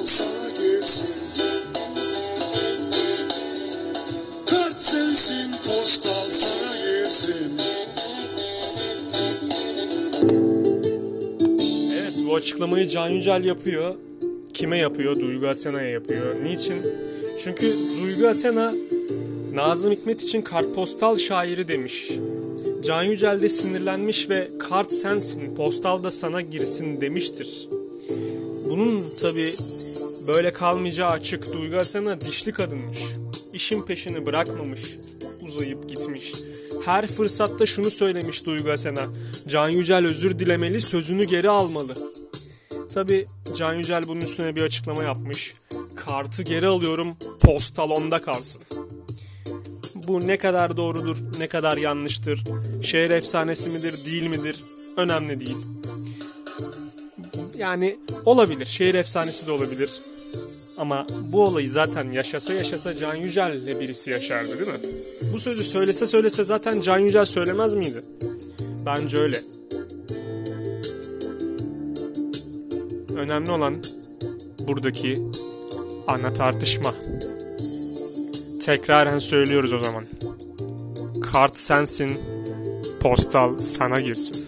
dansa girsin Kart sensin postal sana girsin Evet bu açıklamayı Can Yücel yapıyor. Kime yapıyor? Duygu Asena'ya yapıyor. Niçin? Çünkü Duygu Asena Nazım Hikmet için kartpostal şairi demiş. Can Yücel de sinirlenmiş ve kart sensin, postal da sana girsin demiştir. Bunun tabi böyle kalmayacağı açık. Duygu Asena dişli kadınmış. İşin peşini bırakmamış. Uzayıp gitmiş. Her fırsatta şunu söylemiş Duygu Asena. Can Yücel özür dilemeli, sözünü geri almalı. Tabi Can Yücel bunun üstüne bir açıklama yapmış. Kartı geri alıyorum, postal onda kalsın. Bu ne kadar doğrudur, ne kadar yanlıştır, şehir efsanesi midir, değil midir önemli değil. Yani olabilir, şehir efsanesi de olabilir. Ama bu olayı zaten yaşasa yaşasa Can Yücel'le birisi yaşardı değil mi? Bu sözü söylese söylese zaten Can Yücel söylemez miydi? Bence öyle. Önemli olan buradaki ana tartışma. Tekraren söylüyoruz o zaman. Kart sensin, postal sana girsin.